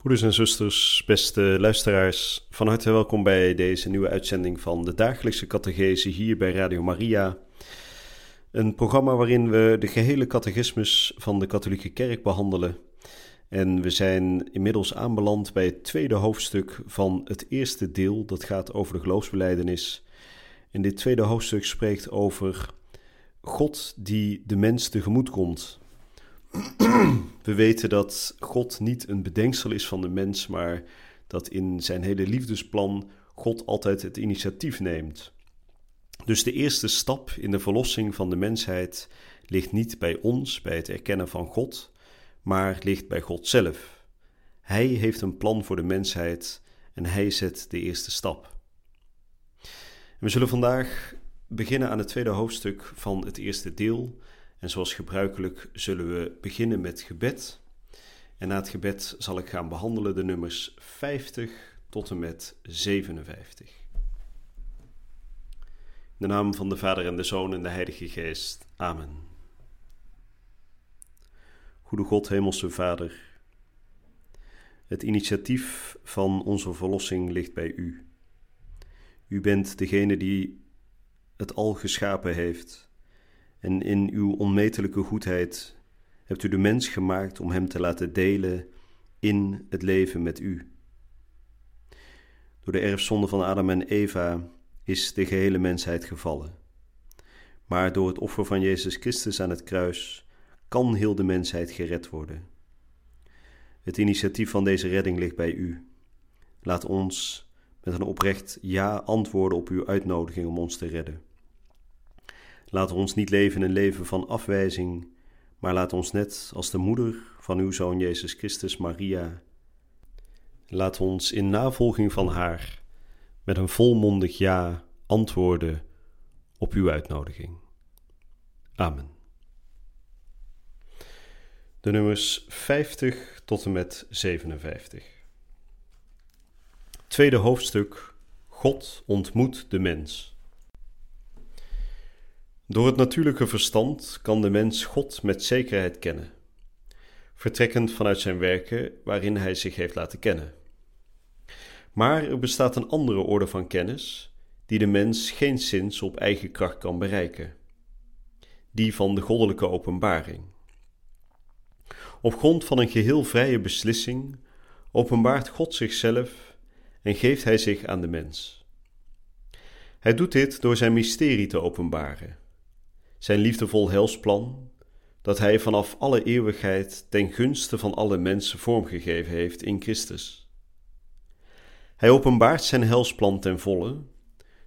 Broeders en zusters, beste luisteraars, van harte welkom bij deze nieuwe uitzending van de dagelijkse catechese hier bij Radio Maria. Een programma waarin we de gehele catechismus van de katholieke kerk behandelen. En we zijn inmiddels aanbeland bij het tweede hoofdstuk van het eerste deel, dat gaat over de geloofsbeleidenis. En dit tweede hoofdstuk spreekt over God die de mens tegemoet komt. We weten dat God niet een bedenksel is van de mens, maar dat in zijn hele liefdesplan God altijd het initiatief neemt. Dus de eerste stap in de verlossing van de mensheid ligt niet bij ons, bij het erkennen van God, maar ligt bij God zelf. Hij heeft een plan voor de mensheid en hij zet de eerste stap. we zullen vandaag beginnen aan het tweede hoofdstuk van het eerste deel. En zoals gebruikelijk zullen we beginnen met gebed. En na het gebed zal ik gaan behandelen de nummers 50 tot en met 57. In de naam van de Vader en de Zoon en de Heilige Geest. Amen. Goede God, Hemelse Vader, het initiatief van onze verlossing ligt bij U. U bent degene die het al geschapen heeft en in uw onmetelijke goedheid hebt u de mens gemaakt om hem te laten delen in het leven met u. Door de erfzonde van Adam en Eva is de gehele mensheid gevallen. Maar door het offer van Jezus Christus aan het kruis kan heel de mensheid gered worden. Het initiatief van deze redding ligt bij u. Laat ons met een oprecht ja antwoorden op uw uitnodiging om ons te redden. Laat ons niet leven een leven van afwijzing, maar laat ons net als de moeder van uw zoon Jezus Christus, Maria, laat ons in navolging van haar met een volmondig ja antwoorden op uw uitnodiging. Amen. De nummers 50 tot en met 57. Tweede hoofdstuk: God ontmoet de mens. Door het natuurlijke verstand kan de mens God met zekerheid kennen, vertrekkend vanuit zijn werken waarin hij zich heeft laten kennen. Maar er bestaat een andere orde van kennis die de mens geen zins op eigen kracht kan bereiken, die van de goddelijke openbaring. Op grond van een geheel vrije beslissing openbaart God zichzelf en geeft hij zich aan de mens. Hij doet dit door zijn mysterie te openbaren zijn liefdevol helsplan, dat Hij vanaf alle eeuwigheid ten gunste van alle mensen vormgegeven heeft in Christus. Hij openbaart zijn helsplan ten volle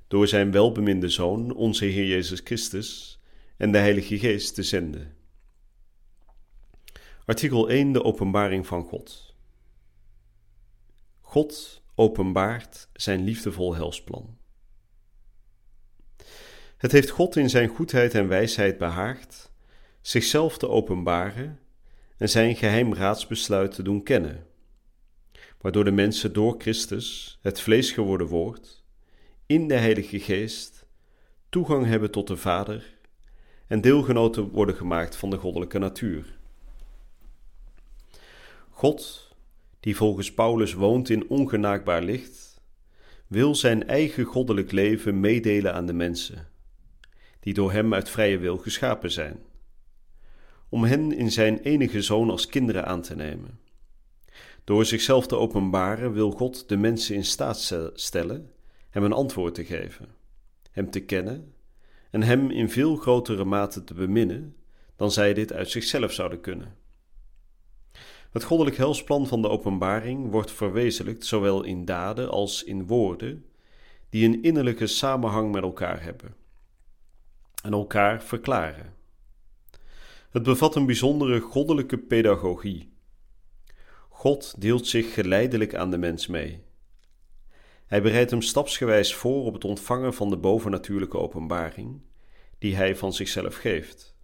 door zijn welbeminde Zoon, onze Heer Jezus Christus, en de Heilige Geest te zenden. Artikel 1 De openbaring van God. God openbaart zijn liefdevol helsplan. Het heeft God in zijn goedheid en wijsheid behaagd zichzelf te openbaren en zijn geheim raadsbesluit te doen kennen, waardoor de mensen door Christus, het vlees geworden woord, in de Heilige Geest toegang hebben tot de Vader en deelgenoten worden gemaakt van de goddelijke natuur. God, die volgens Paulus woont in ongenaakbaar licht, wil zijn eigen goddelijk leven meedelen aan de mensen die door Hem uit vrije wil geschapen zijn, om hen in Zijn enige Zoon als kinderen aan te nemen. Door zichzelf te openbaren wil God de mensen in staat stellen Hem een antwoord te geven, Hem te kennen en Hem in veel grotere mate te beminnen dan zij dit uit zichzelf zouden kunnen. Het goddelijk helsplan van de openbaring wordt verwezenlijkt zowel in daden als in woorden, die een innerlijke samenhang met elkaar hebben en elkaar verklaren. Het bevat een bijzondere goddelijke pedagogie. God deelt zich geleidelijk aan de mens mee. Hij bereidt hem stapsgewijs voor op het ontvangen van de bovennatuurlijke openbaring, die hij van zichzelf geeft,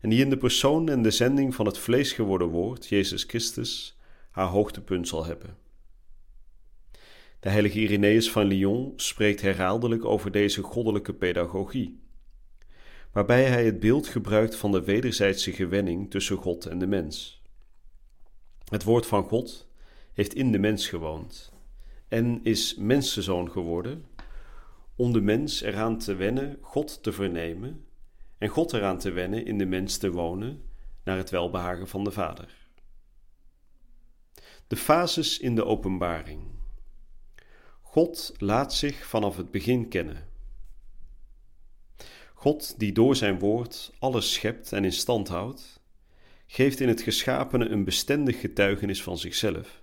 en die in de persoon en de zending van het vlees geworden woord, Jezus Christus, haar hoogtepunt zal hebben. De heilige Irenaeus van Lyon spreekt herhaaldelijk over deze goddelijke pedagogie, waarbij hij het beeld gebruikt van de wederzijdse gewenning tussen God en de mens. Het woord van God heeft in de mens gewoond en is mensenzoon geworden om de mens eraan te wennen God te vernemen en God eraan te wennen in de mens te wonen naar het welbehagen van de Vader. De fases in de openbaring. God laat zich vanaf het begin kennen. God, die door zijn woord alles schept en in stand houdt, geeft in het geschapene een bestendig getuigenis van zichzelf.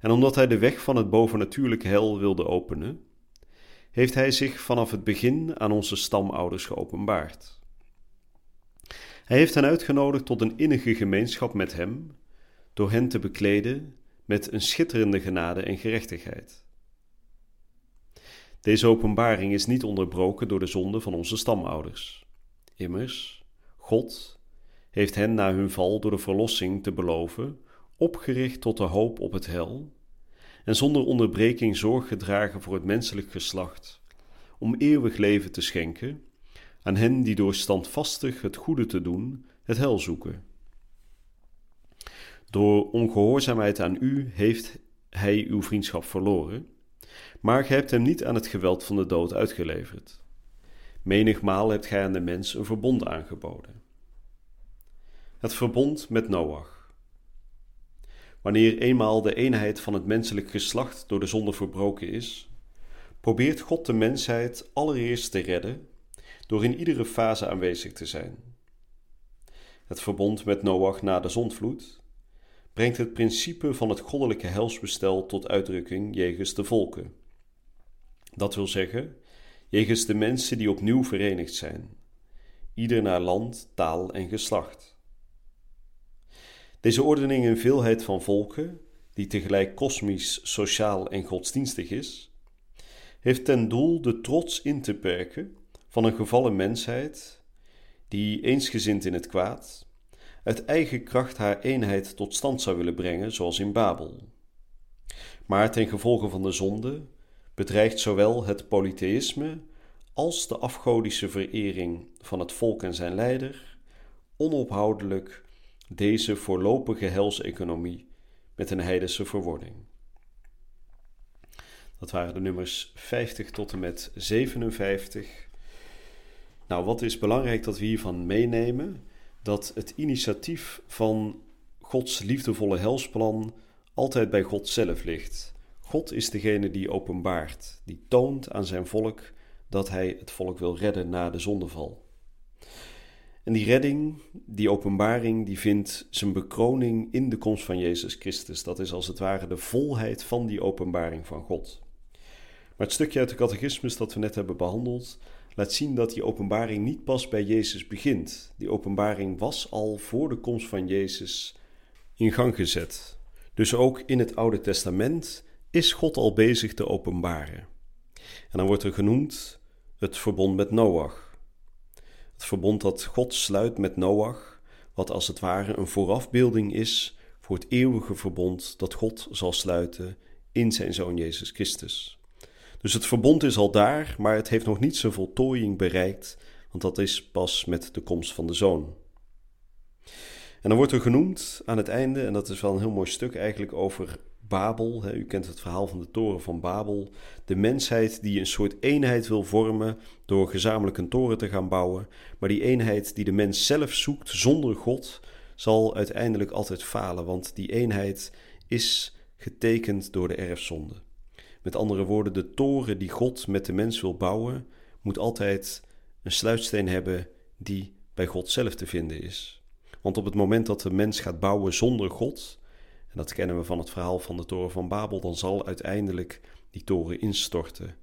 En omdat hij de weg van het bovennatuurlijke hel wilde openen, heeft hij zich vanaf het begin aan onze stamouders geopenbaard. Hij heeft hen uitgenodigd tot een innige gemeenschap met hem, door hen te bekleden met een schitterende genade en gerechtigheid. Deze openbaring is niet onderbroken door de zonde van onze stamouders. Immers, God heeft hen na hun val door de verlossing te beloven opgericht tot de hoop op het hel en zonder onderbreking zorg gedragen voor het menselijk geslacht, om eeuwig leven te schenken aan hen die door standvastig het goede te doen het hel zoeken. Door ongehoorzaamheid aan u heeft hij uw vriendschap verloren, maar gij hebt hem niet aan het geweld van de dood uitgeleverd. Menigmaal hebt gij aan de mens een verbond aangeboden. Het verbond met Noach. Wanneer eenmaal de eenheid van het menselijk geslacht door de zonde verbroken is, probeert God de mensheid allereerst te redden door in iedere fase aanwezig te zijn. Het verbond met Noach na de zondvloed brengt het principe van het goddelijke helsbestel tot uitdrukking jegens de volken. Dat wil zeggen, jegens de mensen die opnieuw verenigd zijn, ieder naar land, taal en geslacht. Deze ordening in veelheid van volken, die tegelijk kosmisch, sociaal en godsdienstig is, heeft ten doel de trots in te perken van een gevallen mensheid die eensgezind in het kwaad uit eigen kracht haar eenheid tot stand zou willen brengen, zoals in Babel. Maar ten gevolge van de zonde bedreigt zowel het polytheïsme als de afgodische verering van het volk en zijn leider onophoudelijk deze voorlopige helseconomie met een heidense verwording. Dat waren de nummers 50 tot en met 57. Nou, wat is belangrijk dat we hiervan meenemen? Dat het initiatief van Gods liefdevolle helsplan altijd bij God zelf ligt. God is degene die openbaart, die toont aan zijn volk dat hij het volk wil redden na de zondeval. En die redding, die openbaring, die vindt zijn bekroning in de komst van Jezus Christus. Dat is als het ware de volheid van die openbaring van God. Maar het stukje uit de catechismus dat we net hebben behandeld, laat zien dat die openbaring niet pas bij Jezus begint. Die openbaring was al voor de komst van Jezus in gang gezet. Dus ook in het Oude Testament is God al bezig te openbaren. En dan wordt er genoemd het verbond met Noach. Het verbond dat God sluit met Noach, wat als het ware een voorafbeelding is voor het eeuwige verbond dat God zal sluiten in zijn zoon Jezus Christus. Dus het verbond is al daar, maar het heeft nog niet zijn voltooiing bereikt, want dat is pas met de komst van de zoon. En dan wordt er genoemd aan het einde, en dat is wel een heel mooi stuk eigenlijk over Babel. U kent het verhaal van de toren van Babel. De mensheid die een soort eenheid wil vormen door gezamenlijk een toren te gaan bouwen. Maar die eenheid die de mens zelf zoekt zonder God, zal uiteindelijk altijd falen, want die eenheid is getekend door de erfzonde. Met andere woorden, de toren die God met de mens wil bouwen, moet altijd een sluitsteen hebben die bij God zelf te vinden is. Want op het moment dat de mens gaat bouwen zonder God, en dat kennen we van het verhaal van de toren van Babel, dan zal uiteindelijk die toren instorten.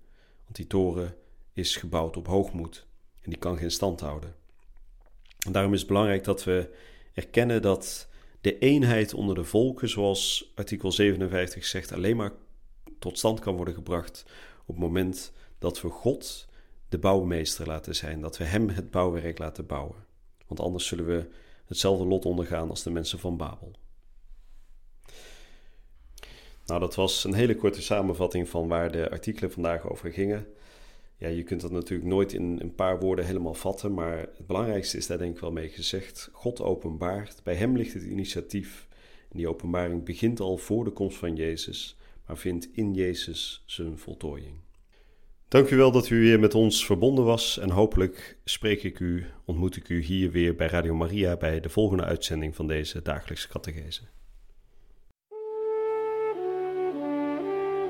Want die toren is gebouwd op hoogmoed en die kan geen stand houden. En daarom is het belangrijk dat we erkennen dat de eenheid onder de volken, zoals artikel 57 zegt, alleen maar tot stand kan worden gebracht op het moment dat we God de bouwmeester laten zijn, dat we Hem het bouwwerk laten bouwen. Want anders zullen we hetzelfde lot ondergaan als de mensen van Babel. Nou, dat was een hele korte samenvatting van waar de artikelen vandaag over gingen. Ja, je kunt dat natuurlijk nooit in een paar woorden helemaal vatten, maar het belangrijkste is daar denk ik wel mee gezegd. God openbaart, bij Hem ligt het initiatief. En die openbaring begint al voor de komst van Jezus, maar vindt in Jezus zijn voltooiing. Dank u wel dat u weer met ons verbonden was en hopelijk spreek ik u, ontmoet ik u hier weer bij Radio Maria bij de volgende uitzending van deze dagelijkse catechese.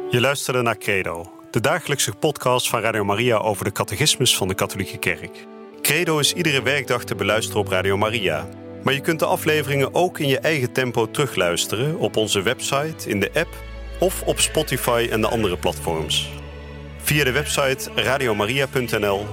Je luisterde naar Credo, de dagelijkse podcast van Radio Maria over de catechismus van de Katholieke Kerk. Credo is iedere werkdag te beluisteren op Radio Maria. Maar je kunt de afleveringen ook in je eigen tempo terugluisteren op onze website, in de app of op Spotify en de andere platforms. Via de website radiomaria.nl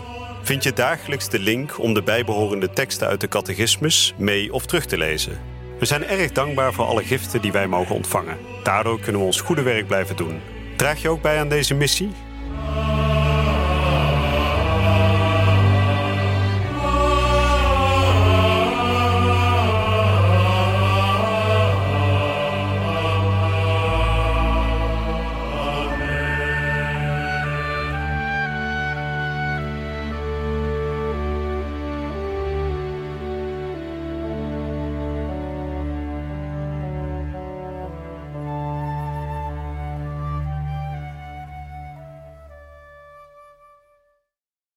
vind je dagelijks de link om de bijbehorende teksten uit de catechismus mee of terug te lezen. We zijn erg dankbaar voor alle giften die wij mogen ontvangen. Daardoor kunnen we ons goede werk blijven doen. Draag je ook bij aan deze missie?